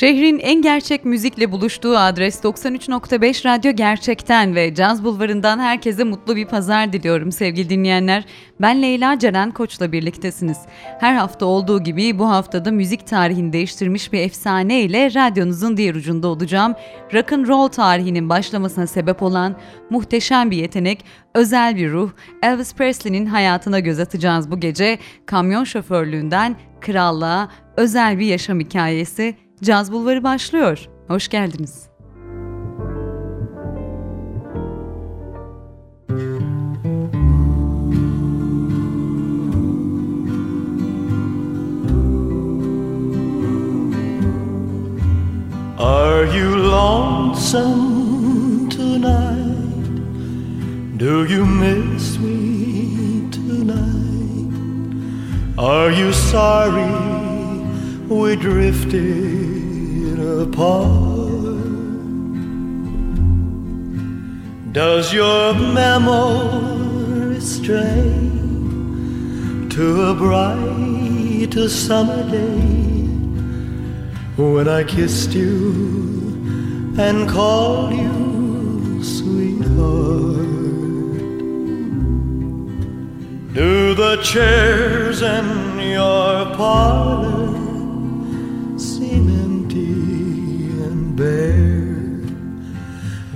Şehrin en gerçek müzikle buluştuğu adres 93.5 Radyo Gerçek'ten ve Caz Bulvarı'ndan herkese mutlu bir pazar diliyorum sevgili dinleyenler. Ben Leyla Ceren Koç'la birliktesiniz. Her hafta olduğu gibi bu haftada müzik tarihini değiştirmiş bir efsane ile radyonuzun diğer ucunda olacağım. Rock and roll tarihinin başlamasına sebep olan muhteşem bir yetenek, özel bir ruh, Elvis Presley'nin hayatına göz atacağız bu gece. Kamyon şoförlüğünden krallığa, özel bir yaşam hikayesi Caz Bulvarı başlıyor. Hoş geldiniz. Are you lonesome tonight? Do you miss me tonight? Are you sorry we drifted apart. Does your memory stray to a bright summer day when I kissed you and called you sweetheart? Do the chairs in your parlor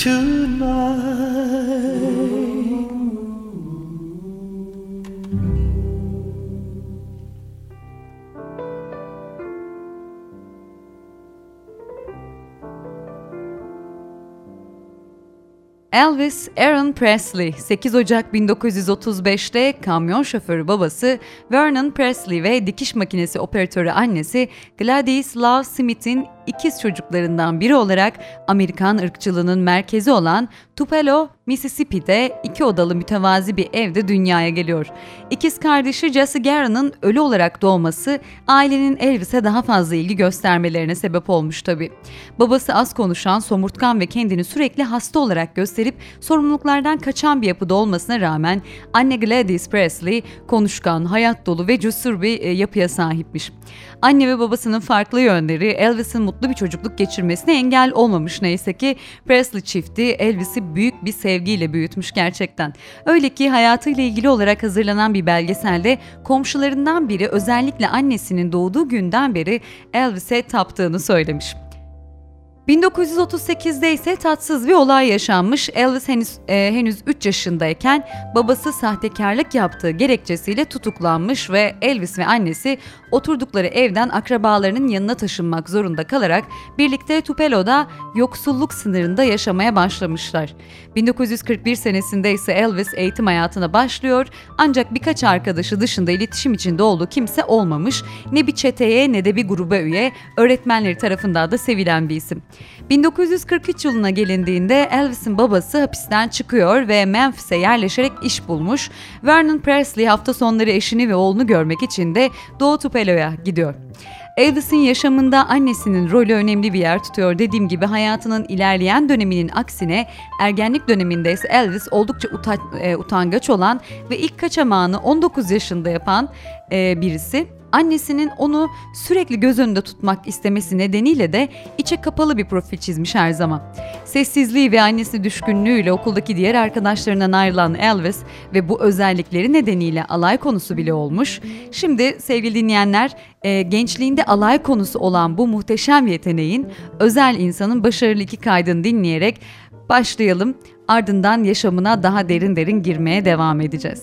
Tonight. Elvis Aaron Presley 8 Ocak 1935'te kamyon şoförü babası Vernon Presley ve dikiş makinesi operatörü annesi Gladys Love Smith'in ikiz çocuklarından biri olarak Amerikan ırkçılığının merkezi olan Tupelo, Mississippi'de iki odalı mütevazi bir evde dünyaya geliyor. İkiz kardeşi Jesse Guerin'ın ölü olarak doğması ailenin Elvis'e daha fazla ilgi göstermelerine sebep olmuş tabi. Babası az konuşan, somurtkan ve kendini sürekli hasta olarak gösterip sorumluluklardan kaçan bir yapıda olmasına rağmen anne Gladys Presley konuşkan, hayat dolu ve cesur bir e, yapıya sahipmiş. Anne ve babasının farklı yönleri Elvis'in mutlu bir çocukluk geçirmesine engel olmamış neyse ki Presley çifti Elvis'i büyük bir sevgiyle büyütmüş gerçekten. Öyle ki hayatıyla ilgili olarak hazırlanan bir belgeselde komşularından biri özellikle annesinin doğduğu günden beri Elvis'e taptığını söylemiş. 1938'de ise tatsız bir olay yaşanmış. Elvis henüz, e, henüz 3 yaşındayken babası sahtekarlık yaptığı gerekçesiyle tutuklanmış ve Elvis ve annesi oturdukları evden akrabalarının yanına taşınmak zorunda kalarak birlikte Tupelo'da yoksulluk sınırında yaşamaya başlamışlar. 1941 senesinde ise Elvis eğitim hayatına başlıyor ancak birkaç arkadaşı dışında iletişim içinde olduğu kimse olmamış. Ne bir çeteye ne de bir gruba üye, öğretmenleri tarafından da sevilen bir isim. 1943 yılına gelindiğinde Elvis'in babası hapisten çıkıyor ve Memphis'e yerleşerek iş bulmuş. Vernon Presley hafta sonları eşini ve oğlunu görmek için de Doğu Tupelo'ya gidiyor. Elvis'in yaşamında annesinin rolü önemli bir yer tutuyor. Dediğim gibi hayatının ilerleyen döneminin aksine ergenlik döneminde ise Elvis oldukça uta, e, utangaç olan ve ilk kaçamağını 19 yaşında yapan e, birisi annesinin onu sürekli göz önünde tutmak istemesi nedeniyle de içe kapalı bir profil çizmiş her zaman. Sessizliği ve annesi düşkünlüğüyle okuldaki diğer arkadaşlarından ayrılan Elvis ve bu özellikleri nedeniyle alay konusu bile olmuş. Şimdi sevgili dinleyenler e, gençliğinde alay konusu olan bu muhteşem yeteneğin özel insanın başarılı iki kaydını dinleyerek başlayalım. Ardından yaşamına daha derin derin girmeye devam edeceğiz.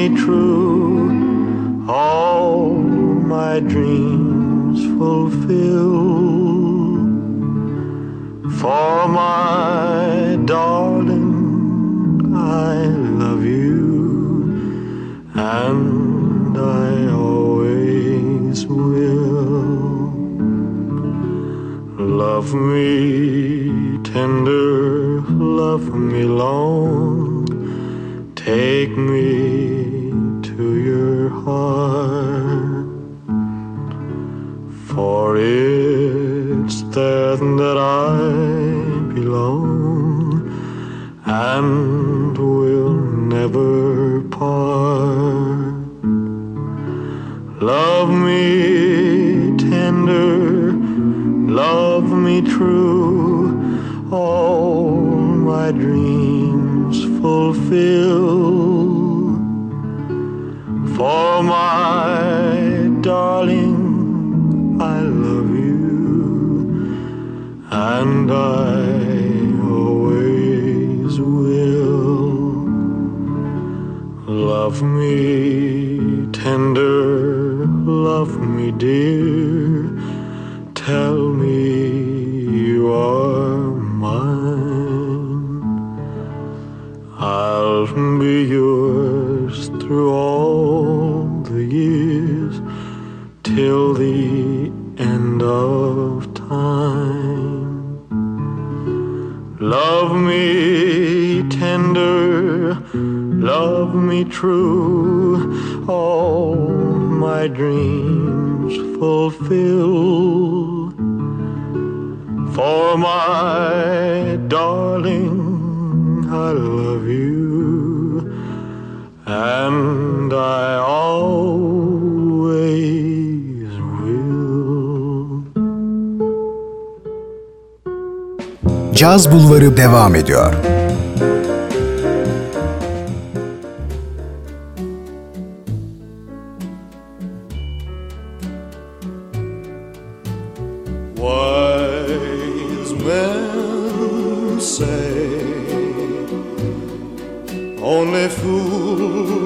me true, all my dreams fulfill. For my darling, I love you, and I always will. Love me tender, love me long Take me that I belong and will never part. Love me tender, love me true, all my dreams fulfill. I always will. Love me tender, love me dear, me true, all my dreams fulfill. For my darling, I love you, and I always will. Caz Bulvarı devam ediyor. only fool.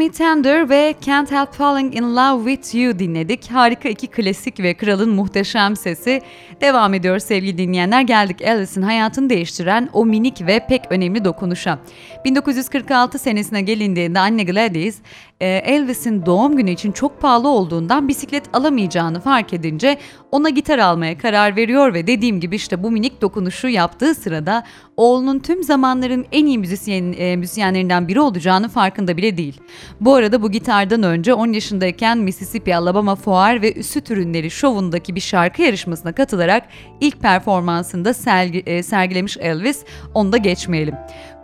Me Tender ve Can't Help Falling in Love With You dinledik. Harika iki klasik ve kralın muhteşem sesi. Devam ediyor sevgili dinleyenler. Geldik Elvis'in hayatını değiştiren o minik ve pek önemli dokunuşa. 1946 senesine gelindiğinde anne Gladys, e, Elvis'in doğum günü için çok pahalı olduğundan bisiklet alamayacağını fark edince ona gitar almaya karar veriyor ve dediğim gibi işte bu minik dokunuşu yaptığı sırada oğlunun tüm zamanların en iyi müzisyen, e, müzisyenlerinden biri olacağını farkında bile değil. Bu arada bu gitardan önce 10 yaşındayken Mississippi Alabama Fuar ve Süt Ürünleri şovundaki bir şarkı yarışmasına katılarak ilk performansında sergi- e, sergilemiş Elvis, onu da geçmeyelim.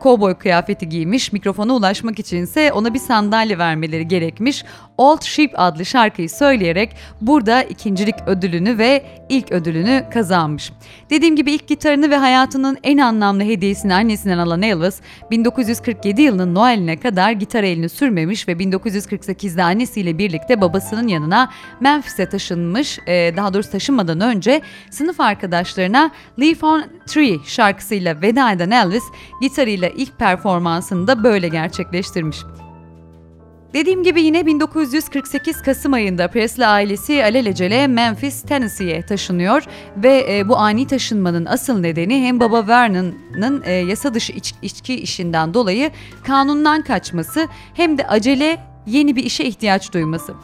Kovboy kıyafeti giymiş, mikrofona ulaşmak içinse ona bir sandalye vermeleri gerekmiş. Old Sheep adlı şarkıyı söyleyerek burada ikincilik ödülünü ve ilk ödülünü kazanmış. Dediğim gibi ilk gitarını ve hayatının en anlamlı hediyesini annesinden alan Elvis, 1947 yılının Noel'ine kadar gitar elini sürmemiş ve 1948'de annesiyle birlikte babasının yanına Memphis'e taşınmış. Daha doğrusu taşınmadan önce sınıf arkadaşlarına Leaf on Tree şarkısıyla veda eden Elvis, gitarıyla ilk performansını da böyle gerçekleştirmiş. Dediğim gibi yine 1948 Kasım ayında Presley ailesi alelacele Memphis, Tennessee'ye taşınıyor ve e, bu ani taşınmanın asıl nedeni hem baba Vernon'ın e, yasa dışı iç- içki işinden dolayı kanundan kaçması hem de acele yeni bir işe ihtiyaç duyması.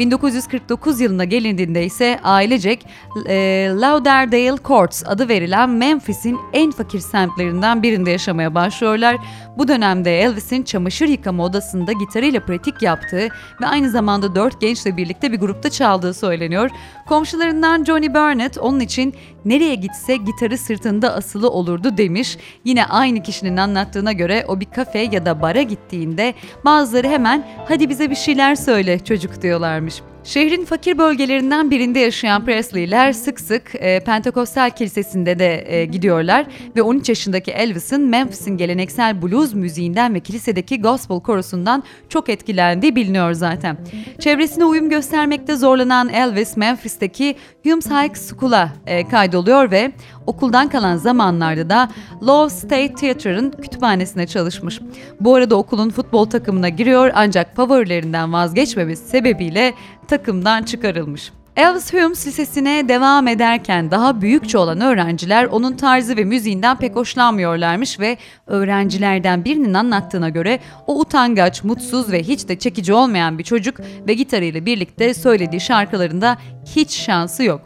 1949 yılına gelindiğinde ise ailecek e, Lauderdale Courts adı verilen Memphis'in en fakir semtlerinden birinde yaşamaya başlıyorlar. Bu dönemde Elvis'in çamaşır yıkama odasında gitarıyla pratik yaptığı ve aynı zamanda dört gençle birlikte bir grupta çaldığı söyleniyor. Komşularından Johnny Burnett onun için nereye gitse gitarı sırtında asılı olurdu demiş. Yine aynı kişinin anlattığına göre o bir kafe ya da bara gittiğinde bazıları hemen hadi bize bir şeyler söyle çocuk diyorlarmış. увидимся. Şehrin fakir bölgelerinden birinde yaşayan Presley'ler sık sık e, Pentekostal Kilisesi'nde de e, gidiyorlar ve 13 yaşındaki Elvis'in Memphis'in geleneksel blues müziğinden ve kilisedeki gospel korosundan çok etkilendiği biliniyor zaten. Çevresine uyum göstermekte zorlanan Elvis, Memphis'teki Humes High School'a e, kaydoluyor ve okuldan kalan zamanlarda da Love State Theatre'ın kütüphanesine çalışmış. Bu arada okulun futbol takımına giriyor ancak favorilerinden vazgeçmemesi sebebiyle takımdan çıkarılmış. Elvis Humes Lisesi'ne devam ederken daha büyükçe olan öğrenciler onun tarzı ve müziğinden pek hoşlanmıyorlarmış ve öğrencilerden birinin anlattığına göre o utangaç, mutsuz ve hiç de çekici olmayan bir çocuk ve gitarıyla birlikte söylediği şarkılarında hiç şansı yok.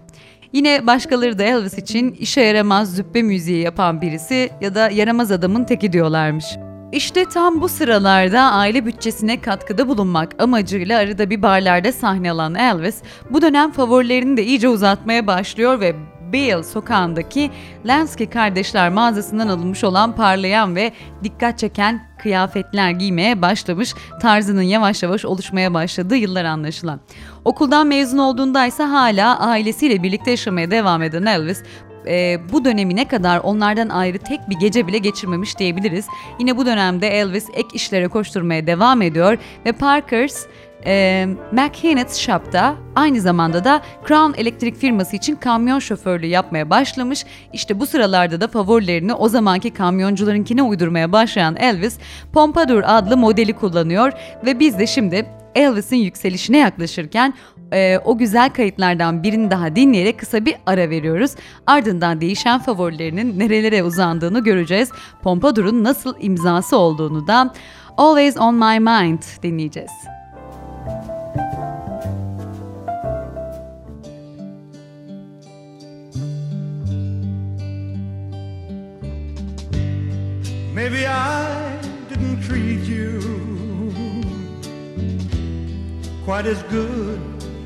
Yine başkaları da Elvis için işe yaramaz züppe müziği yapan birisi ya da yaramaz adamın teki diyorlarmış. İşte tam bu sıralarda aile bütçesine katkıda bulunmak amacıyla arada bir barlarda sahne alan Elvis, bu dönem favorilerini de iyice uzatmaya başlıyor ve Beale sokağındaki Lansky kardeşler mağazasından alınmış olan parlayan ve dikkat çeken kıyafetler giymeye başlamış, tarzının yavaş yavaş oluşmaya başladığı yıllar anlaşılan. Okuldan mezun olduğunda ise hala ailesiyle birlikte yaşamaya devam eden Elvis, e, bu dönemi ne kadar onlardan ayrı tek bir gece bile geçirmemiş diyebiliriz. Yine bu dönemde Elvis ek işlere koşturmaya devam ediyor ve Parker's e, McHennet Shop'ta aynı zamanda da Crown Elektrik firması için kamyon şoförlüğü yapmaya başlamış. İşte bu sıralarda da favorilerini o zamanki kamyoncularınkine uydurmaya başlayan Elvis, Pompadour adlı modeli kullanıyor ve biz de şimdi Elvis'in yükselişine yaklaşırken e, o güzel kayıtlardan birini daha dinleyerek kısa bir ara veriyoruz. Ardından değişen favorilerinin nerelere uzandığını göreceğiz. Pompadour'un nasıl imzası olduğunu da Always On My Mind dinleyeceğiz. Maybe I didn't treat you quite as good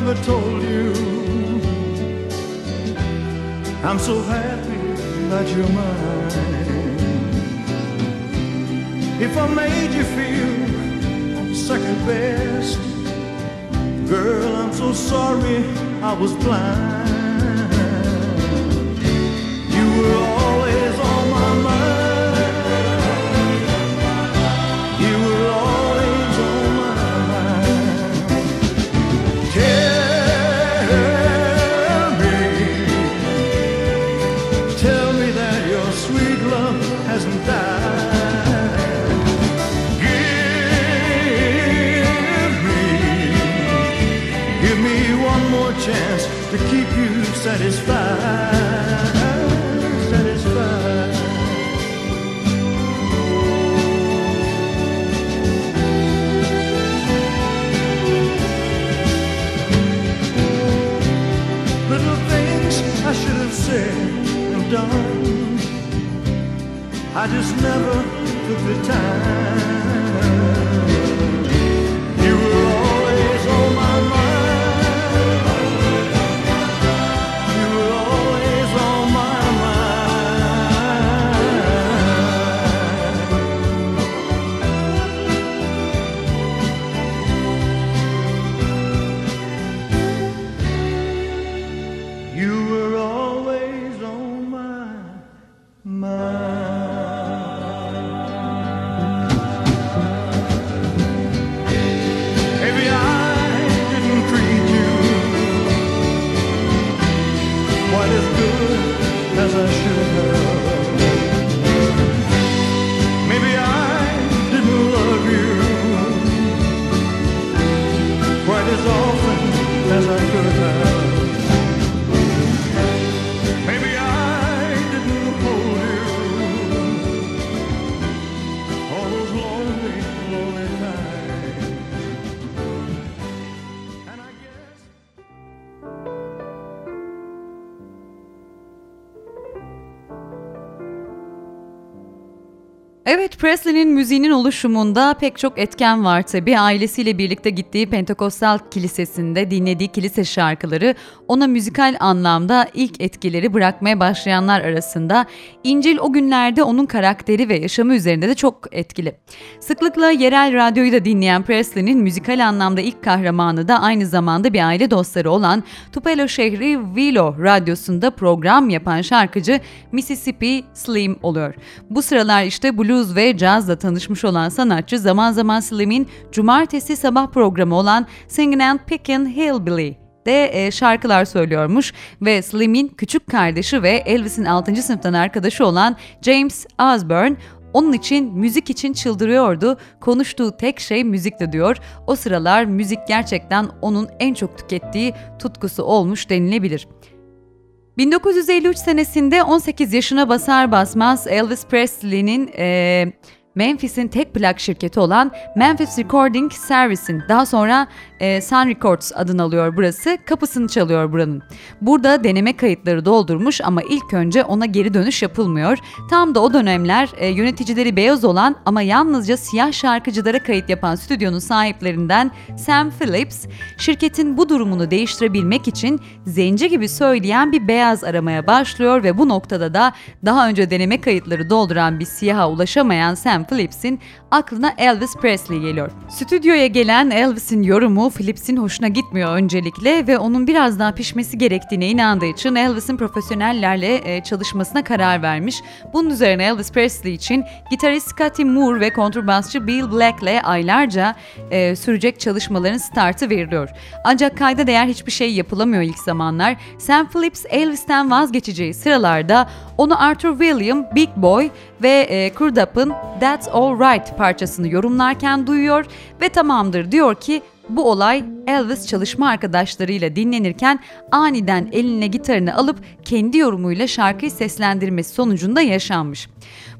Never told you. I'm so happy that you're mine. If I made you feel second best, girl, I'm so sorry I was blind. Hasn't died. Give me, give me one more chance to keep you. Satisfied. I just never took the time. Presley'nin müziğinin oluşumunda pek çok etken var tabi. Ailesiyle birlikte gittiği Pentekostal Kilisesi'nde dinlediği kilise şarkıları ona müzikal anlamda ilk etkileri bırakmaya başlayanlar arasında. İncil o günlerde onun karakteri ve yaşamı üzerinde de çok etkili. Sıklıkla yerel radyoyu da dinleyen Presley'nin müzikal anlamda ilk kahramanı da aynı zamanda bir aile dostları olan Tupelo şehri Willow radyosunda program yapan şarkıcı Mississippi Slim oluyor. Bu sıralar işte blues blues cazla tanışmış olan sanatçı zaman zaman Slim'in cumartesi sabah programı olan Singin' and Pickin' Hillbilly de e, şarkılar söylüyormuş ve Slim'in küçük kardeşi ve Elvis'in 6. sınıftan arkadaşı olan James Osborne onun için müzik için çıldırıyordu. Konuştuğu tek şey müzikti diyor. O sıralar müzik gerçekten onun en çok tükettiği tutkusu olmuş denilebilir. 1953 senesinde 18 yaşına basar basmaz Elvis Presley'nin e, Memphis'in tek plak şirketi olan Memphis Recording Service'in daha sonra e, Sun Records adını alıyor burası. Kapısını çalıyor buranın. Burada deneme kayıtları doldurmuş ama ilk önce ona geri dönüş yapılmıyor. Tam da o dönemler e, yöneticileri beyaz olan ama yalnızca siyah şarkıcılara kayıt yapan stüdyonun sahiplerinden Sam Phillips, şirketin bu durumunu değiştirebilmek için zenci gibi söyleyen bir beyaz aramaya başlıyor ve bu noktada da daha önce deneme kayıtları dolduran bir siyaha ulaşamayan Sam Phillips'in aklına Elvis Presley geliyor. Stüdyoya gelen Elvis'in yorumu Phillips'in hoşuna gitmiyor öncelikle ve onun biraz daha pişmesi gerektiğine inandığı için Elvis'in profesyonellerle e, çalışmasına karar vermiş. Bunun üzerine Elvis Presley için gitarist Scotty Moore ve kontrbasçı Bill Black'le aylarca e, sürecek çalışmaların startı veriliyor. Ancak kayda değer hiçbir şey yapılamıyor ilk zamanlar. Sam Phillips Elvis'ten vazgeçeceği sıralarda onu Arthur William, Big Boy ve e, Crudup'ın That's Alright parçasını yorumlarken duyuyor ve tamamdır diyor ki bu olay Elvis çalışma arkadaşlarıyla dinlenirken aniden eline gitarını alıp kendi yorumuyla şarkıyı seslendirmesi sonucunda yaşanmış.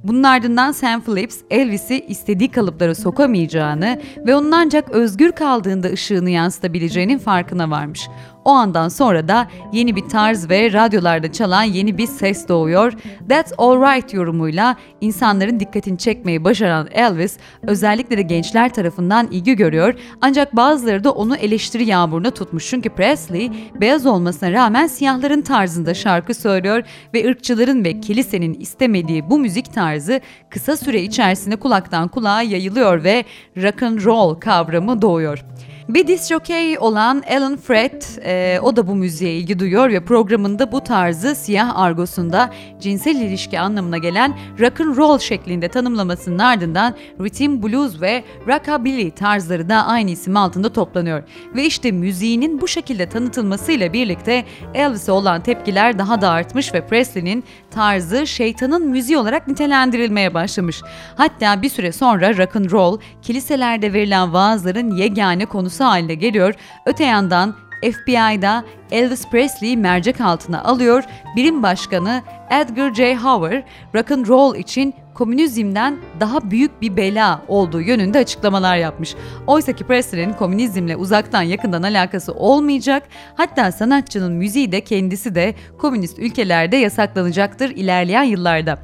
Bunun ardından Sam Phillips Elvis'i istediği kalıplara sokamayacağını ve onun ancak özgür kaldığında ışığını yansıtabileceğinin farkına varmış. O andan sonra da yeni bir tarz ve radyolarda çalan yeni bir ses doğuyor. That's Alright yorumuyla insanların dikkatini çekmeyi başaran Elvis özellikle de gençler tarafından ilgi görüyor. Ancak bazıları da onu eleştiri yağmuruna tutmuş. Çünkü Presley beyaz olmasına rağmen siyahların tarzında şarkı söylüyor ve ırkçıların ve kilisenin istemediği bu müzik tarzı kısa süre içerisinde kulaktan kulağa yayılıyor ve rock and roll kavramı doğuyor. Bir disk olan Alan Fred, e, o da bu müziğe ilgi duyuyor ve programında bu tarzı siyah argosunda cinsel ilişki anlamına gelen rock and roll şeklinde tanımlamasının ardından rhythm blues ve rockabilly tarzları da aynı isim altında toplanıyor. Ve işte müziğinin bu şekilde tanıtılmasıyla birlikte Elvis'e olan tepkiler daha da artmış ve Presley'nin tarzı şeytanın müziği olarak nitelendirilmeye başlamış. Hatta bir süre sonra rock and roll kiliselerde verilen vaazların yegane konusu konusu haline geliyor. Öte yandan FBI'da Elvis Presley'i mercek altına alıyor. Birim başkanı Edgar J. Hoover, rock and roll için komünizmden daha büyük bir bela olduğu yönünde açıklamalar yapmış. Oysa ki Presley'nin komünizmle uzaktan yakından alakası olmayacak. Hatta sanatçının müziği de kendisi de komünist ülkelerde yasaklanacaktır ilerleyen yıllarda.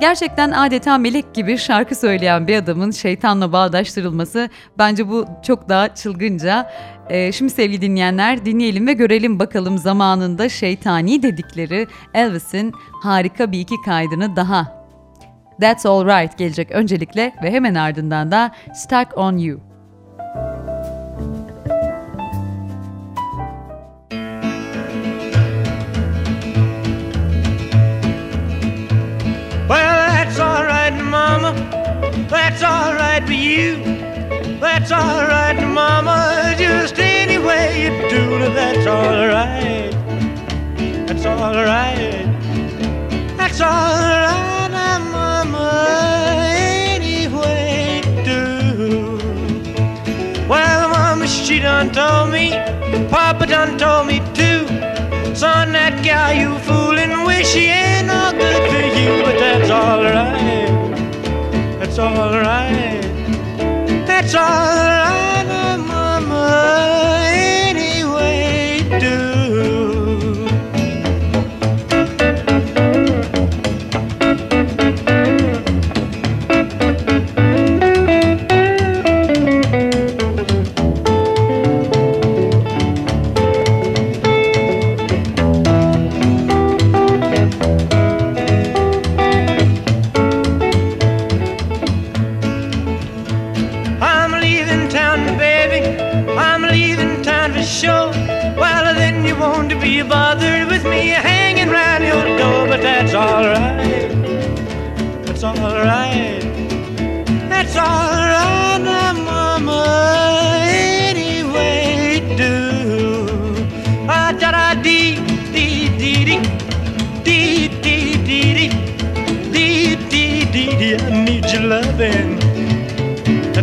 Gerçekten adeta melek gibi şarkı söyleyen bir adamın şeytanla bağdaştırılması bence bu çok daha çılgınca. Ee, şimdi sevgili dinleyenler dinleyelim ve görelim bakalım zamanında şeytani dedikleri Elvis'in harika bir iki kaydını daha. That's Alright gelecek öncelikle ve hemen ardından da Stuck On You. That's alright for you. That's alright, Mama. Just any way you do it, that's alright. That's alright. That's alright, Mama. Any way you do. Well, Mama, she done told me. Papa done told me too. Son, that gal you fooling, wish she ain't no good to you, but that's alright that's alright. That's alright, Mama,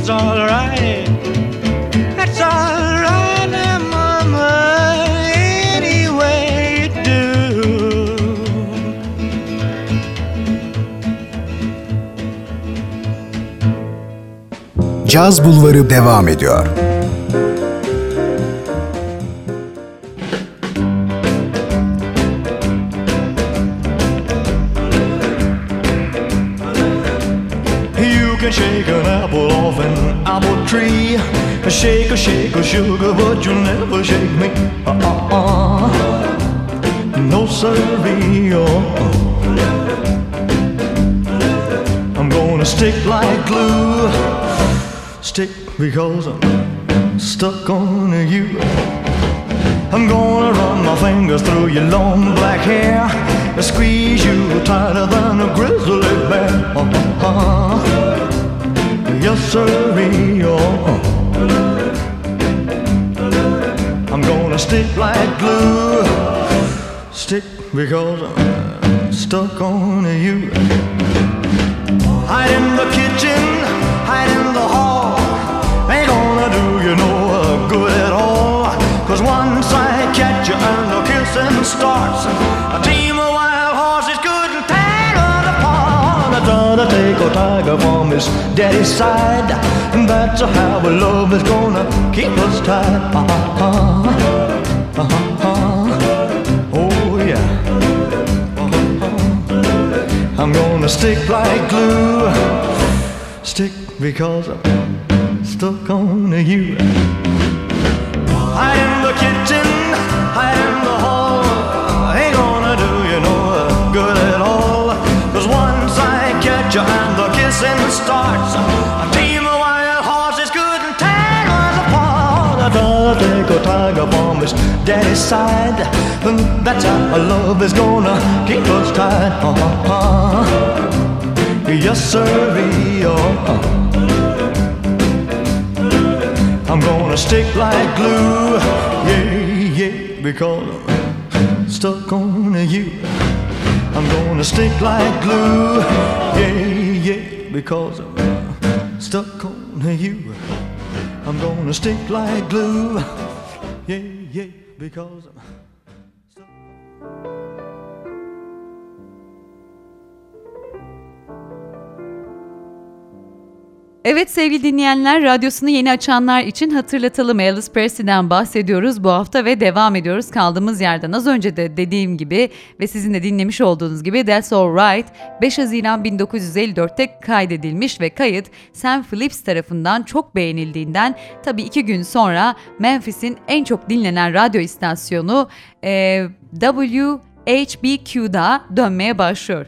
That's alright. That's alright mama. Any way you do. Caz Bulvarı devam ediyor. Sugar, but you'll never shake me. Uh-uh-uh. No siree. Oh. I'm gonna stick like glue. Stick because I'm stuck on you. I'm gonna run my fingers through your long black hair and squeeze you tighter than a grizzly bear. Uh-huh. Yes, sirree. Oh. Gonna stick like glue. Stick because I'm stuck on you. Hide in the kitchen, hide in the hall. Ain't gonna do you no good at all. Cause once I catch you and the kissing starts, I gotta take a tiger from his daddy's side. And that's how a love is gonna keep us tied. Uh-huh. Uh-huh. Oh yeah. I'm gonna stick like glue. Stick because I'm stuck on you. Hide in the kitchen, hide in the hall. Ain't gonna do you no good at all. Catch and the kissing starts, a team of wild horses couldn't tear us apart. I gotta take tiger from his daddy's side. That's how love is gonna keep us tied. Uh-huh. Yes, sirree. Oh. I'm gonna stick like glue, yeah, yeah, because I'm stuck on you. I'm gonna stick like glue, yeah, yeah, because I'm stuck on you. I'm gonna stick like glue, yeah, yeah, because I'm Evet sevgili dinleyenler, radyosunu yeni açanlar için hatırlatalım. Elvis Presley'den bahsediyoruz bu hafta ve devam ediyoruz kaldığımız yerden. Az önce de dediğim gibi ve sizin de dinlemiş olduğunuz gibi That's Alright 5 Haziran 1954'te kaydedilmiş ve kayıt Sam Phillips tarafından çok beğenildiğinden tabii iki gün sonra Memphis'in en çok dinlenen radyo istasyonu e, WHBQ'da dönmeye başlıyor.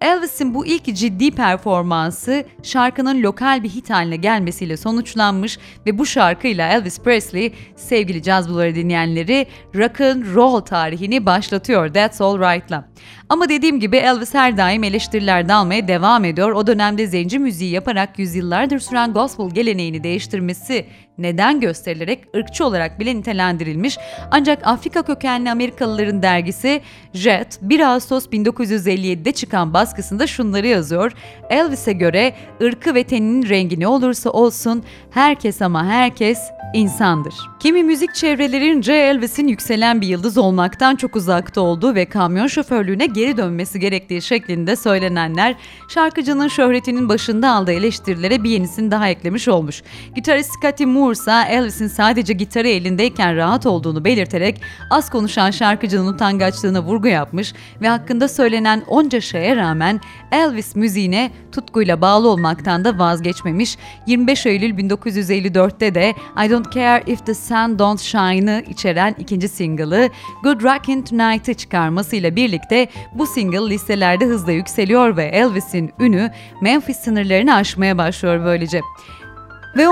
Elvis'in bu ilk ciddi performansı şarkının lokal bir hit haline gelmesiyle sonuçlanmış ve bu şarkıyla Elvis Presley sevgili caz bulvarı dinleyenleri rock roll tarihini başlatıyor That's All Right'la. Ama dediğim gibi Elvis her daim eleştiriler almaya devam ediyor. O dönemde zenci müziği yaparak yüzyıllardır süren gospel geleneğini değiştirmesi neden gösterilerek ırkçı olarak bile nitelendirilmiş. Ancak Afrika kökenli Amerikalıların dergisi Jet 1 Ağustos 1957'de çıkan baskısında şunları yazıyor. Elvis'e göre ırkı ve teninin rengi ne olursa olsun herkes ama herkes insandır. Kimi müzik çevrelerince Elvis'in yükselen bir yıldız olmaktan çok uzakta olduğu ve kamyon şoförlüğüne geri dönmesi gerektiği şeklinde söylenenler şarkıcının şöhretinin başında aldığı eleştirilere bir yenisini daha eklemiş olmuş. Gitarist Scotty Moore ise Elvis'in sadece gitarı elindeyken rahat olduğunu belirterek az konuşan şarkıcının utangaçlığına vurgu yapmış ve hakkında söylenen onca şeye rağmen Elvis müziğine tutkuyla bağlı olmaktan da vazgeçmemiş. 25 Eylül 1954'te de I Don't Care If The Sun Don't Shine'ı içeren ikinci single'ı Good Rockin' Tonight'ı çıkarmasıyla birlikte bu single listelerde hızla yükseliyor ve Elvis'in ünü Memphis sınırlarını aşmaya başlıyor böylece. Ve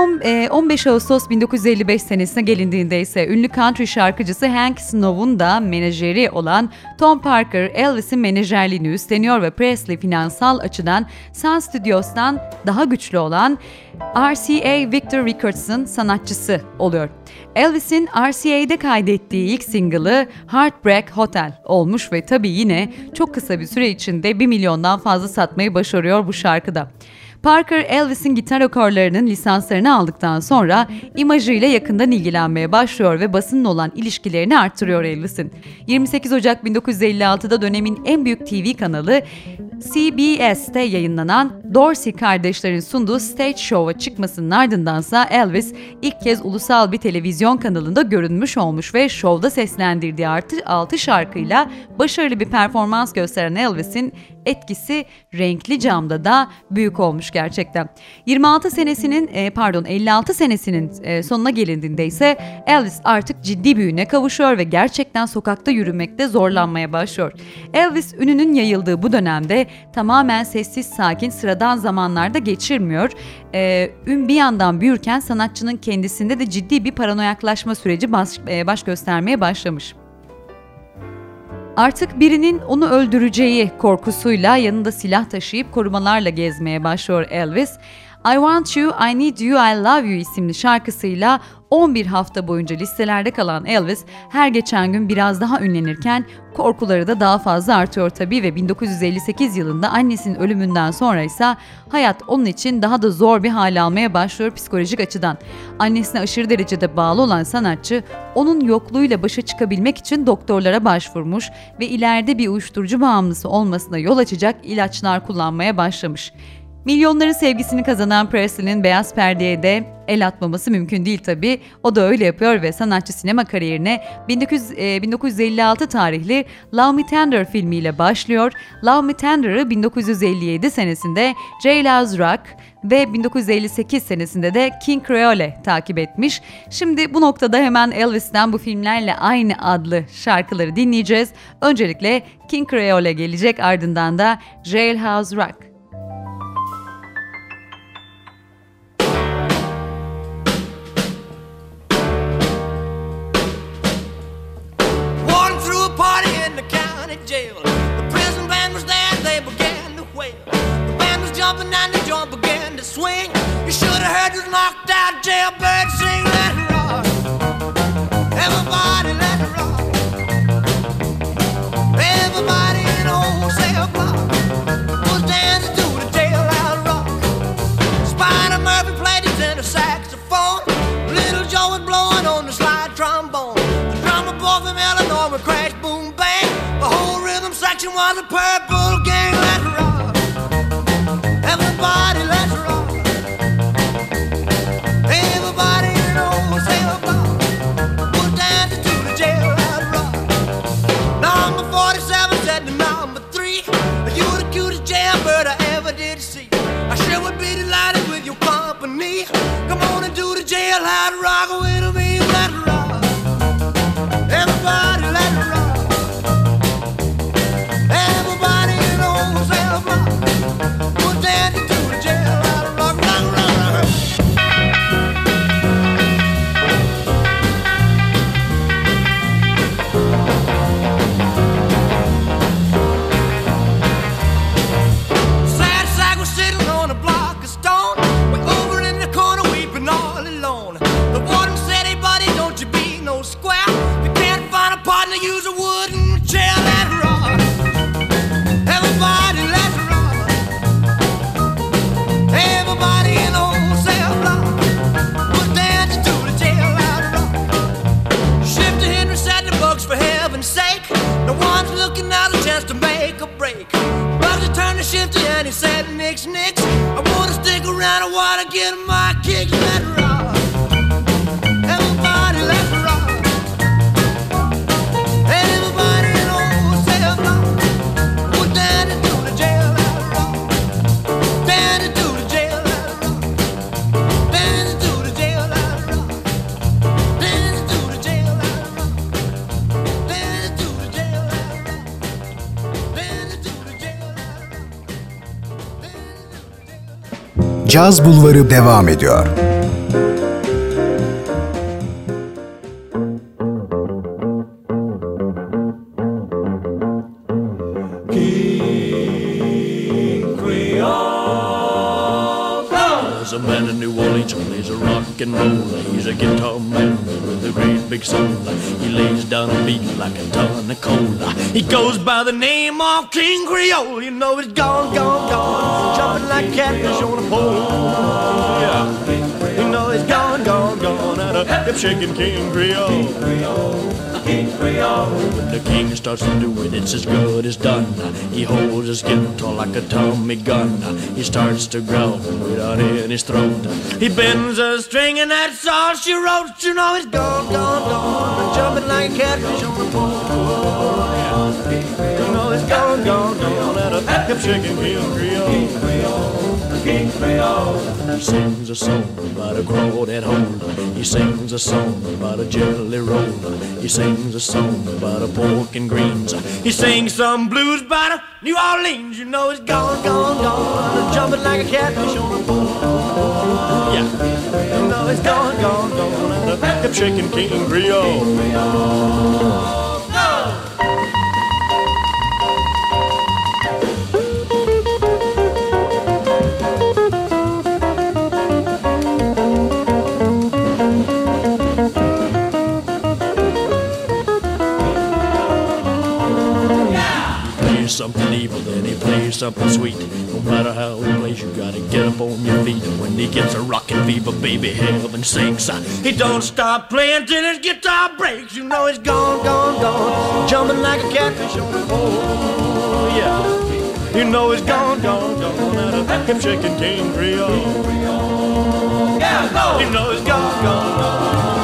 15 e, Ağustos 1955 senesine gelindiğinde ise ünlü country şarkıcısı Hank Snow'un da menajeri olan Tom Parker Elvis'in menajerliğini üstleniyor ve Presley finansal açıdan Sun Studios'tan daha güçlü olan RCA Victor Records'ın sanatçısı oluyor. Elvis'in RCA'de kaydettiği ilk single'ı Heartbreak Hotel olmuş ve tabii yine çok kısa bir süre içinde 1 milyondan fazla satmayı başarıyor bu şarkıda. Parker Elvis'in gitar akorlarının lisanslarını aldıktan sonra imajıyla yakından ilgilenmeye başlıyor ve basınla olan ilişkilerini arttırıyor Elvis'in. 28 Ocak 1956'da dönemin en büyük TV kanalı CBS'te yayınlanan Dorsey kardeşlerin sunduğu Stage Show'a çıkmasının ardındansa Elvis ilk kez ulusal bir televizyon kanalında görünmüş olmuş ve şovda seslendirdiği artı 6 şarkıyla başarılı bir performans gösteren Elvis'in etkisi renkli camda da büyük olmuş gerçekten. 26 senesinin e, pardon 56 senesinin e, sonuna gelindiğinde ise Elvis artık ciddi büyüne kavuşuyor ve gerçekten sokakta yürümekte zorlanmaya başlıyor. Elvis ününün yayıldığı bu dönemde tamamen sessiz sakin sıradan zamanlarda geçirmiyor. E, ün bir yandan büyürken sanatçının kendisinde de ciddi bir paranoyaklaşma süreci baş, baş göstermeye başlamış. Artık birinin onu öldüreceği korkusuyla yanında silah taşıyıp korumalarla gezmeye başlıyor Elvis. I Want You, I Need You, I Love You isimli şarkısıyla 11 hafta boyunca listelerde kalan Elvis her geçen gün biraz daha ünlenirken korkuları da daha fazla artıyor tabii ve 1958 yılında annesinin ölümünden sonra ise hayat onun için daha da zor bir hal almaya başlıyor psikolojik açıdan. Annesine aşırı derecede bağlı olan sanatçı onun yokluğuyla başa çıkabilmek için doktorlara başvurmuş ve ileride bir uyuşturucu bağımlısı olmasına yol açacak ilaçlar kullanmaya başlamış. Milyonların sevgisini kazanan Presley'nin beyaz perdeye de el atmaması mümkün değil tabi. O da öyle yapıyor ve sanatçı sinema kariyerine 1900, e, 1956 tarihli Love Me Tender filmiyle başlıyor. Love Me Tender'ı 1957 senesinde Jailhouse Rock ve 1958 senesinde de King Creole takip etmiş. Şimdi bu noktada hemen Elvis'ten bu filmlerle aynı adlı şarkıları dinleyeceğiz. Öncelikle King Creole gelecek ardından da Jailhouse Rock. well. The band was jumping and the joint began to swing. You should have heard this knocked out jailbird sing that rock. Everybody Caz Bulvarı devam ediyor. A man in New Orleans plays rock and roll. He's a guitar man with a great big soul. He lays down a beat like a ton of coal. He goes by the name of King Creole. You know he's gone, gone, at a hip shaking King Creole. When the king starts to do it, it's as good as done. He holds his guitar like a Tommy gun. He starts to growl without in his throat. He bends a string and that's all she wrote. You know he's gone, gone, gone, jumping like a catfish on the pole. You know he's gone, gone, gone, at a hip shaking King Creole. King Creole. He sings a song about a crawdad hole. He sings a song about a jelly roll. He sings a song about a pork and greens. He sings some blues about a New Orleans. You know it's gone, gone, gone. Jumping like a catfish on a pole. Yeah. You know it's gone, gone, gone. Hip shaking King Creole. Something sweet. No matter how he plays, you gotta get up on your feet. And when he gets a rockin' fever, baby, heaven sinks. He don't stop playing till his guitar breaks. You know he's gone, gone, gone, jumping like a catfish on a pole. Yeah, you know he's gone, gone, gone, at a hip shaking King Creole. Yeah, go. You know he's gone, gone, gone,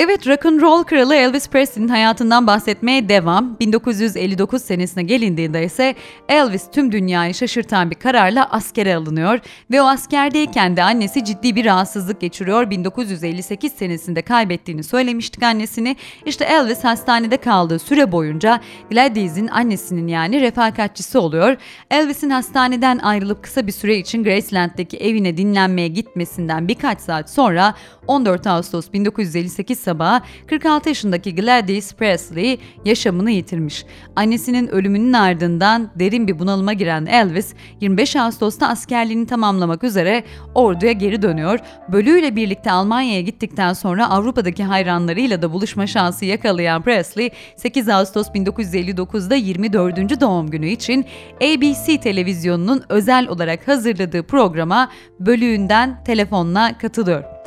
Evet rock and roll kralı Elvis Presley'nin hayatından bahsetmeye devam. 1959 senesine gelindiğinde ise Elvis tüm dünyayı şaşırtan bir kararla askere alınıyor ve o askerdeyken de annesi ciddi bir rahatsızlık geçiriyor. 1958 senesinde kaybettiğini söylemiştik annesini. İşte Elvis hastanede kaldığı süre boyunca Gladys'in annesinin yani refakatçisi oluyor. Elvis'in hastaneden ayrılıp kısa bir süre için Graceland'deki evine dinlenmeye gitmesinden birkaç saat sonra 14 Ağustos 1958 sabahı 46 yaşındaki Gladys Presley yaşamını yitirmiş. Annesinin ölümünün ardından derin bir bunalıma giren Elvis 25 Ağustos'ta askerliğini tamamlamak üzere orduya geri dönüyor. Bölüğüyle birlikte Almanya'ya gittikten sonra Avrupa'daki hayranlarıyla da buluşma şansı yakalayan Presley 8 Ağustos 1959'da 24. doğum günü için ABC televizyonunun özel olarak hazırladığı programa bölüğünden telefonla katılıyor.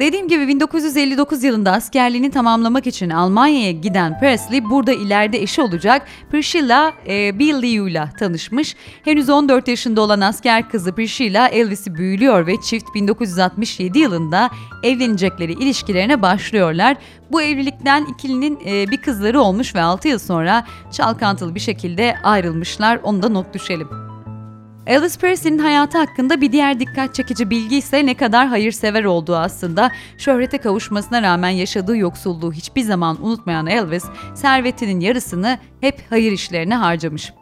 Dediğim gibi 1959 yılında askerliğini tamamlamak için Almanya'ya giden Presley burada ileride eşi olacak Priscilla e, Bilyeu'yla tanışmış. Henüz 14 yaşında olan asker kızı Priscilla Elvis'i büyülüyor ve çift 1967 yılında evlenecekleri ilişkilerine başlıyorlar. Bu evlilikten ikilinin e, bir kızları olmuş ve 6 yıl sonra çalkantılı bir şekilde ayrılmışlar. Onu da not düşelim. Elvis Presley'nin hayatı hakkında bir diğer dikkat çekici bilgi ise ne kadar hayırsever olduğu aslında. Şöhrete kavuşmasına rağmen yaşadığı yoksulluğu hiçbir zaman unutmayan Elvis, servetinin yarısını hep hayır işlerine harcamış.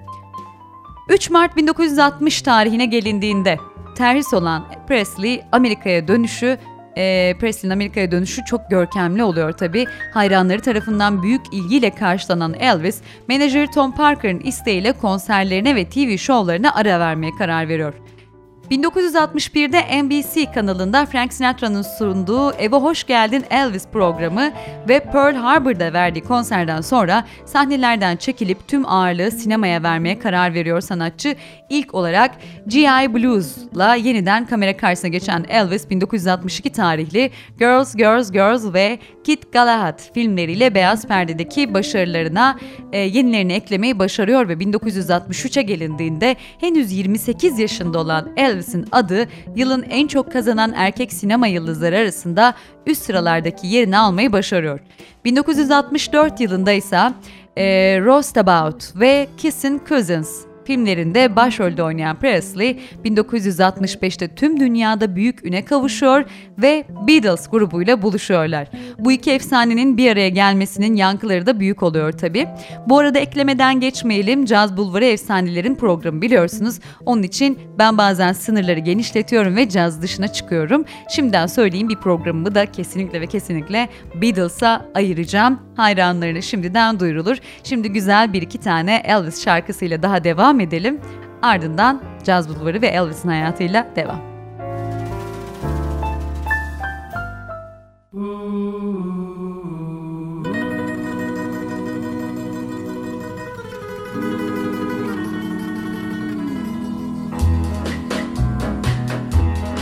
3 Mart 1960 tarihine gelindiğinde terhis olan Presley Amerika'ya dönüşü e, Presley'nin Amerika'ya dönüşü çok görkemli oluyor tabi. Hayranları tarafından büyük ilgiyle karşılanan Elvis, menajeri Tom Parker'ın isteğiyle konserlerine ve TV şovlarına ara vermeye karar veriyor. 1961'de NBC kanalında Frank Sinatra'nın sunduğu Eve Hoş Geldin Elvis programı ve Pearl Harbor'da verdiği konserden sonra sahnelerden çekilip tüm ağırlığı sinemaya vermeye karar veriyor sanatçı. İlk olarak G.I. Blues'la yeniden kamera karşısına geçen Elvis 1962 tarihli Girls, Girls, Girls ve Kid Galahad filmleriyle beyaz perdedeki başarılarına e, yenilerini eklemeyi başarıyor ve 1963'e gelindiğinde henüz 28 yaşında olan Elvis'in adı yılın en çok kazanan erkek sinema yıldızları arasında üst sıralardaki yerini almayı başarıyor. 1964 yılında ise e, Roast About ve Kissing Cousins Filmlerinde başrolde oynayan Presley 1965'te tüm dünyada büyük üne kavuşuyor ve Beatles grubuyla buluşuyorlar. Bu iki efsanenin bir araya gelmesinin yankıları da büyük oluyor tabi. Bu arada eklemeden geçmeyelim. Caz Bulvarı Efsanelerin programı biliyorsunuz. Onun için ben bazen sınırları genişletiyorum ve caz dışına çıkıyorum. Şimdiden söyleyeyim bir programımı da kesinlikle ve kesinlikle Beatles'a ayıracağım. Hayranlarına şimdiden duyurulur. Şimdi güzel bir iki tane Elvis şarkısıyla daha devam edelim. Ardından Caz Bulvarı ve Elvis'in hayatıyla devam.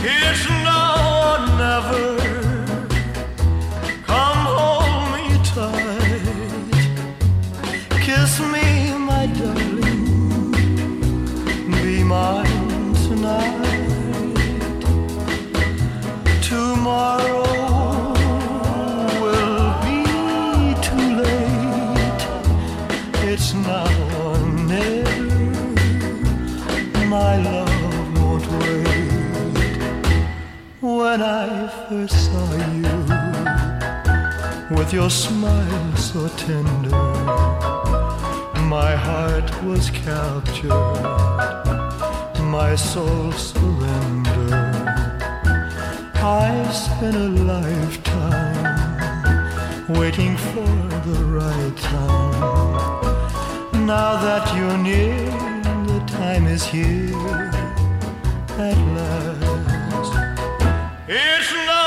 It's now never. With your smile so tender, my heart was captured, my soul surrendered. I spent a lifetime waiting for the right time. Now that you're near, the time is here at last. It's now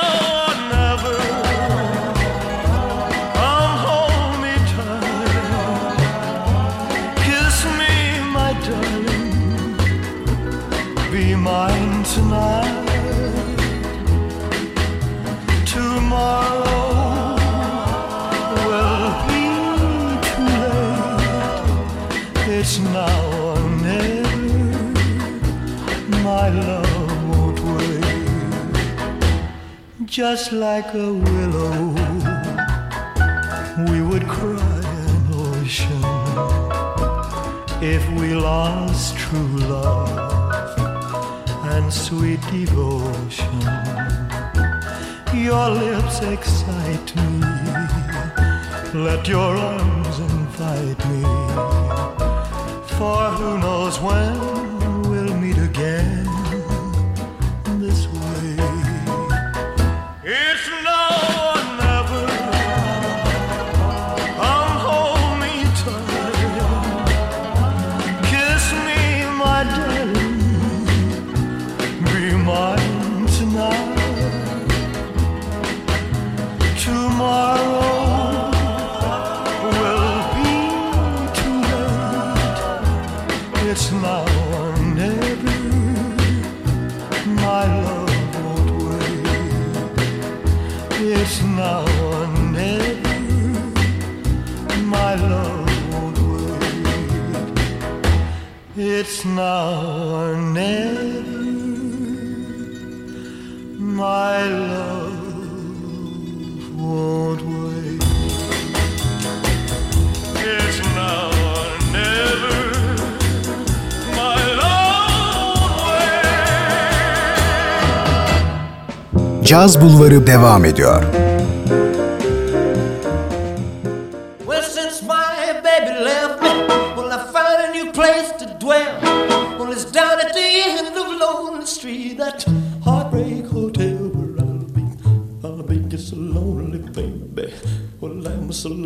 It's now or never. My love won't wait just like a willow. We would cry an ocean if we lost true love and sweet devotion. Your lips excite me. Let your arms invite me. For who knows when It's now or never. My love won't wait. It's now or never. My love won't wait. Caz Bulvarı devam ediyor.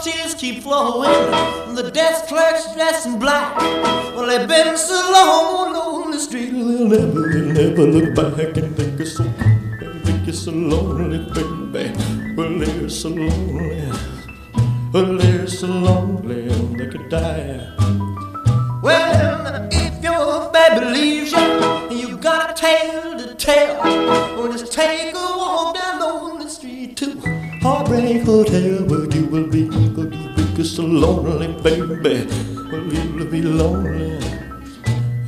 Tears keep flowing, the desk clerk's dressed in black. Well, they've been so long oh, on the street, they'll never, they'll never look back and think it's so, think it's so lonely, baby. Well, they're so lonely, well, they're so lonely, they could die. Well, if your baby leaves you, you got a tale to tell. Well, just take a walk down lonely street to Heartbreak oh, Hotel where you will be. Cause you'll be so lonely, baby. Well, you'll be lonely.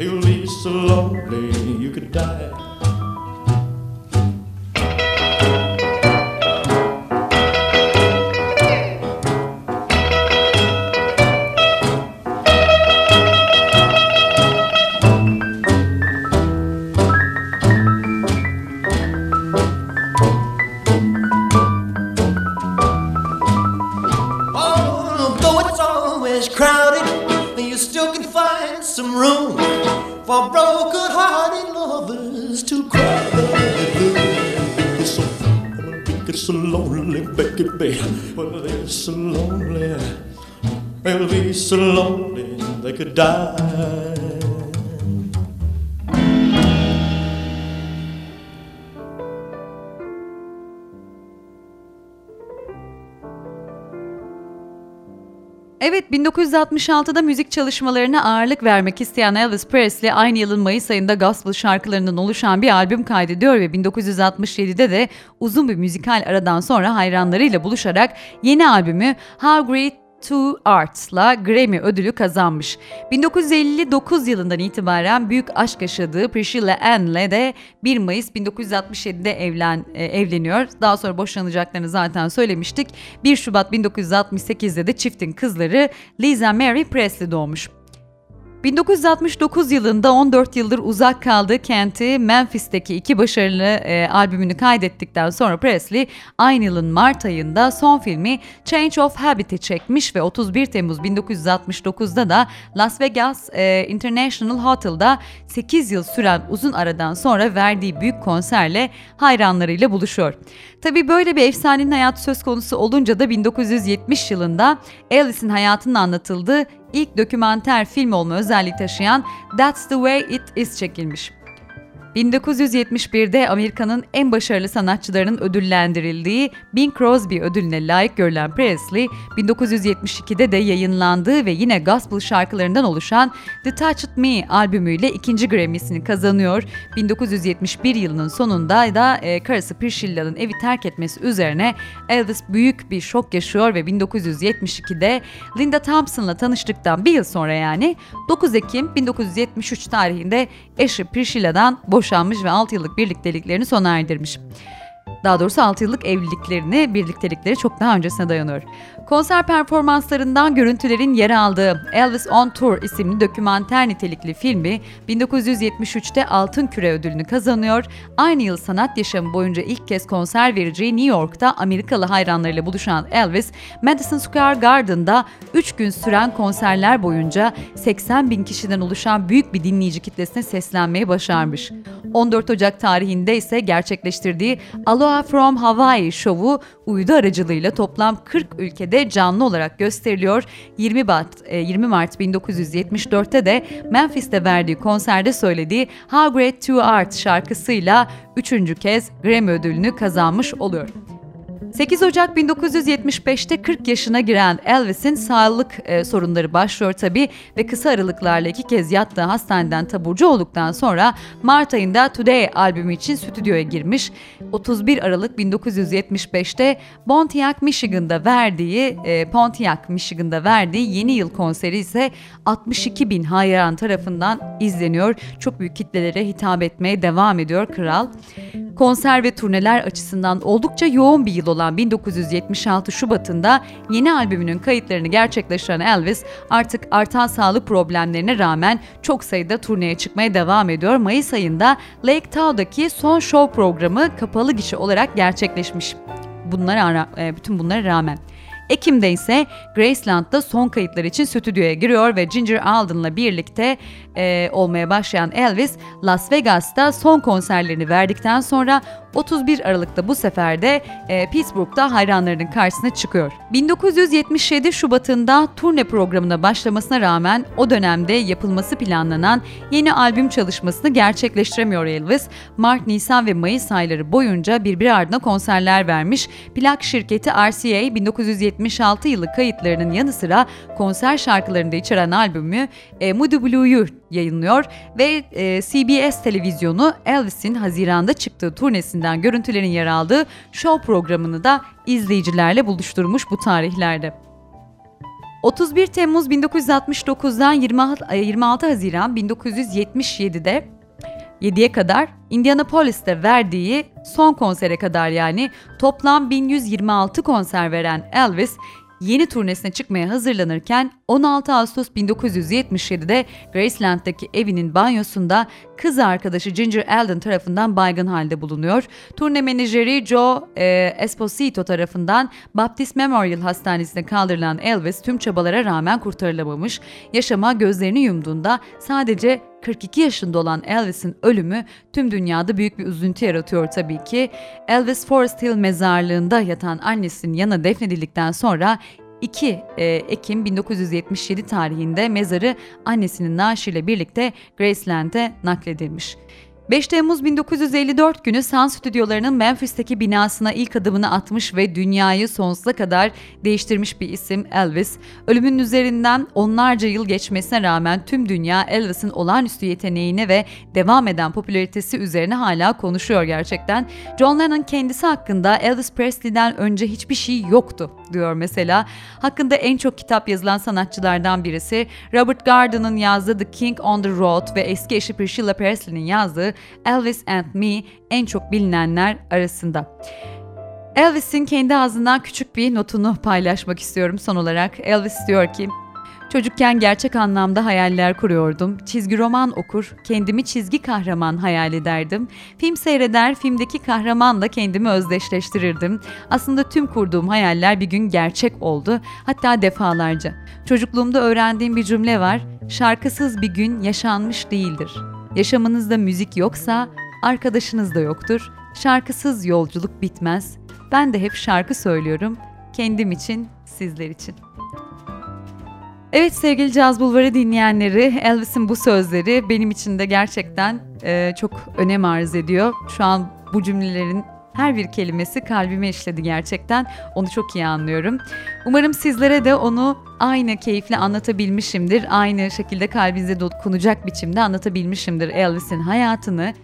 You'll be so lonely you could die. So lonely, baby. Well, they're so lonely. They'll be so lonely they could die. 1966'da müzik çalışmalarına ağırlık vermek isteyen Elvis Presley aynı yılın Mayıs ayında gospel şarkılarından oluşan bir albüm kaydediyor ve 1967'de de uzun bir müzikal aradan sonra hayranlarıyla buluşarak yeni albümü How Great Two Arts'la Grammy ödülü kazanmış. 1959 yılından itibaren büyük aşk yaşadığı Priscilla Ann'le de 1 Mayıs 1967'de evlen e, evleniyor. Daha sonra boşanacaklarını zaten söylemiştik. 1 Şubat 1968'de de çiftin kızları Lisa Mary Presley doğmuş. 1969 yılında 14 yıldır uzak kaldığı kenti Memphis'teki iki başarılı e, albümünü kaydettikten sonra Presley aynı yılın Mart ayında son filmi Change of Habit'i çekmiş ve 31 Temmuz 1969'da da Las Vegas e, International Hotel'da 8 yıl süren uzun aradan sonra verdiği büyük konserle hayranlarıyla buluşuyor. Tabi böyle bir efsanenin hayatı söz konusu olunca da 1970 yılında Elvis'in hayatının anlatıldığı ilk dokümanter film olma özelliği taşıyan That's the Way It Is çekilmiş. 1971'de Amerika'nın en başarılı sanatçılarının ödüllendirildiği Bing Crosby ödülüne layık görülen Presley, 1972'de de yayınlandığı ve yine gospel şarkılarından oluşan The Touched Me albümüyle ikinci Grammy'sini kazanıyor. 1971 yılının sonunda da e, karısı Priscilla'nın evi terk etmesi üzerine Elvis büyük bir şok yaşıyor ve 1972'de Linda Thompson'la tanıştıktan bir yıl sonra yani 9 Ekim 1973 tarihinde eşi Priscilla'dan boşanmış ve 6 yıllık birlikteliklerini sona erdirmiş. Daha doğrusu 6 yıllık evliliklerini, birliktelikleri çok daha öncesine dayanıyor. Konser performanslarından görüntülerin yer aldığı Elvis on Tour isimli dokümanter nitelikli filmi 1973'te Altın Küre ödülünü kazanıyor. Aynı yıl sanat yaşamı boyunca ilk kez konser vereceği New York'ta Amerikalı hayranlarıyla buluşan Elvis, Madison Square Garden'da 3 gün süren konserler boyunca 80 bin kişiden oluşan büyük bir dinleyici kitlesine seslenmeyi başarmış. 14 Ocak tarihinde ise gerçekleştirdiği Aloha from Hawaii şovu uydu aracılığıyla toplam 40 ülkede canlı olarak gösteriliyor. 20 Mart, 20 Mart 1974'te de Memphis'te verdiği konserde söylediği How Great Two Art şarkısıyla üçüncü kez Grammy ödülünü kazanmış oluyor. 8 Ocak 1975'te 40 yaşına giren Elvis'in sağlık e, sorunları başlıyor tabi ve kısa aralıklarla iki kez yattığı hastaneden taburcu olduktan sonra Mart ayında Today albümü için stüdyoya girmiş. 31 Aralık 1975'te Pontiac, Michigan'da verdiği e, Pontiac, Michigan'da verdiği yeni yıl konseri ise 62 bin hayran tarafından izleniyor. Çok büyük kitlelere hitap etmeye devam ediyor kral. Konser ve turneler açısından oldukça yoğun bir yıl olan 1976 Şubat'ında yeni albümünün kayıtlarını gerçekleştiren Elvis artık artan sağlık problemlerine rağmen çok sayıda turneye çıkmaya devam ediyor. Mayıs ayında Lake Tahoe'daki son show programı kapalı gişe olarak gerçekleşmiş. Bunlara bütün bunlara rağmen. Ekim'de ise Graceland'da son kayıtlar için stüdyoya giriyor ve Ginger Alden'la birlikte e, olmaya başlayan Elvis, Las Vegas'ta son konserlerini verdikten sonra 31 Aralık'ta bu sefer de e, Pittsburgh'da hayranlarının karşısına çıkıyor. 1977 Şubat'ında turne programına başlamasına rağmen o dönemde yapılması planlanan yeni albüm çalışmasını gerçekleştiremiyor Elvis. Mart, Nisan ve Mayıs ayları boyunca birbiri ardına konserler vermiş. Plak şirketi RCA 1976 yılı kayıtlarının yanı sıra konser şarkılarını da içeren albümü e, Moody Blue'yu yayınlıyor ve e, CBS televizyonu Elvis'in Haziran'da çıktığı turnesinden görüntülerin yer aldığı show programını da izleyicilerle buluşturmuş bu tarihlerde. 31 Temmuz 1969'dan 26, 26 Haziran 1977'de 7'ye kadar Indianapolis'te verdiği son konsere kadar yani toplam 1126 konser veren Elvis yeni turnesine çıkmaya hazırlanırken 16 Ağustos 1977'de Graceland'daki evinin banyosunda kız arkadaşı Ginger Alden tarafından baygın halde bulunuyor. Turne menajeri Joe e, Esposito tarafından Baptist Memorial Hastanesi'ne kaldırılan Elvis tüm çabalara rağmen kurtarılamamış. Yaşama gözlerini yumduğunda sadece 42 yaşında olan Elvis'in ölümü tüm dünyada büyük bir üzüntü yaratıyor tabii ki. Elvis Forest Hill mezarlığında yatan annesinin yana defnedildikten sonra 2 e, Ekim 1977 tarihinde mezarı annesinin naaşıyla birlikte Graceland'e nakledilmiş. 5 Temmuz 1954 günü Sun stüdyolarının Memphis'teki binasına ilk adımını atmış ve dünyayı sonsuza kadar değiştirmiş bir isim Elvis. Ölümün üzerinden onlarca yıl geçmesine rağmen tüm dünya Elvis'in olağanüstü yeteneğine ve devam eden popülaritesi üzerine hala konuşuyor gerçekten. John Lennon kendisi hakkında Elvis Presley'den önce hiçbir şey yoktu diyor mesela. Hakkında en çok kitap yazılan sanatçılardan birisi. Robert Garden'ın yazdığı The King on the Road ve eski eşi Priscilla Presley'nin yazdığı Elvis and Me en çok bilinenler arasında. Elvis'in kendi ağzından küçük bir notunu paylaşmak istiyorum son olarak. Elvis diyor ki, Çocukken gerçek anlamda hayaller kuruyordum. Çizgi roman okur, kendimi çizgi kahraman hayal ederdim. Film seyreder, filmdeki kahramanla kendimi özdeşleştirirdim. Aslında tüm kurduğum hayaller bir gün gerçek oldu. Hatta defalarca. Çocukluğumda öğrendiğim bir cümle var. Şarkısız bir gün yaşanmış değildir. Yaşamınızda müzik yoksa arkadaşınız da yoktur. Şarkısız yolculuk bitmez. Ben de hep şarkı söylüyorum. Kendim için, sizler için. Evet sevgili Caz Bulvarı dinleyenleri, Elvis'in bu sözleri benim için de gerçekten e, çok önem arz ediyor. Şu an bu cümlelerin her bir kelimesi kalbime işledi gerçekten. Onu çok iyi anlıyorum. Umarım sizlere de onu aynı keyifle anlatabilmişimdir. Aynı şekilde kalbinize dokunacak biçimde anlatabilmişimdir Elvis'in hayatını.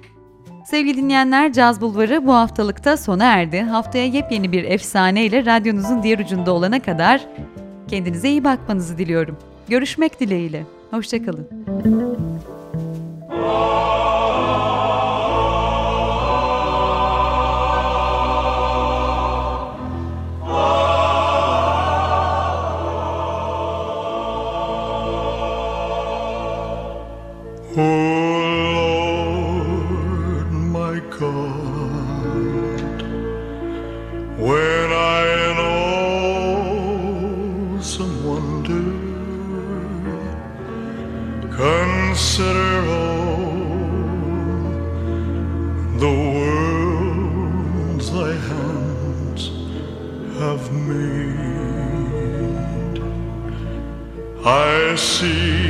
Sevgili dinleyenler Caz Bulvarı bu haftalıkta sona erdi. Haftaya yepyeni bir efsane ile radyonuzun diğer ucunda olana kadar kendinize iyi bakmanızı diliyorum. Görüşmek dileğiyle. Hoşçakalın. Lord, the worlds thy hands have made, I see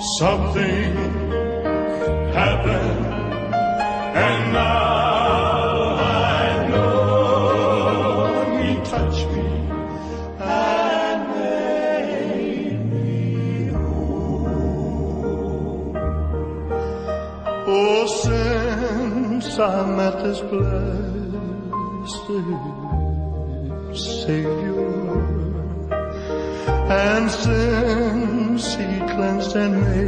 something happened, and now I know he touched me and made me whole. Oh, since I met this blessed Savior. and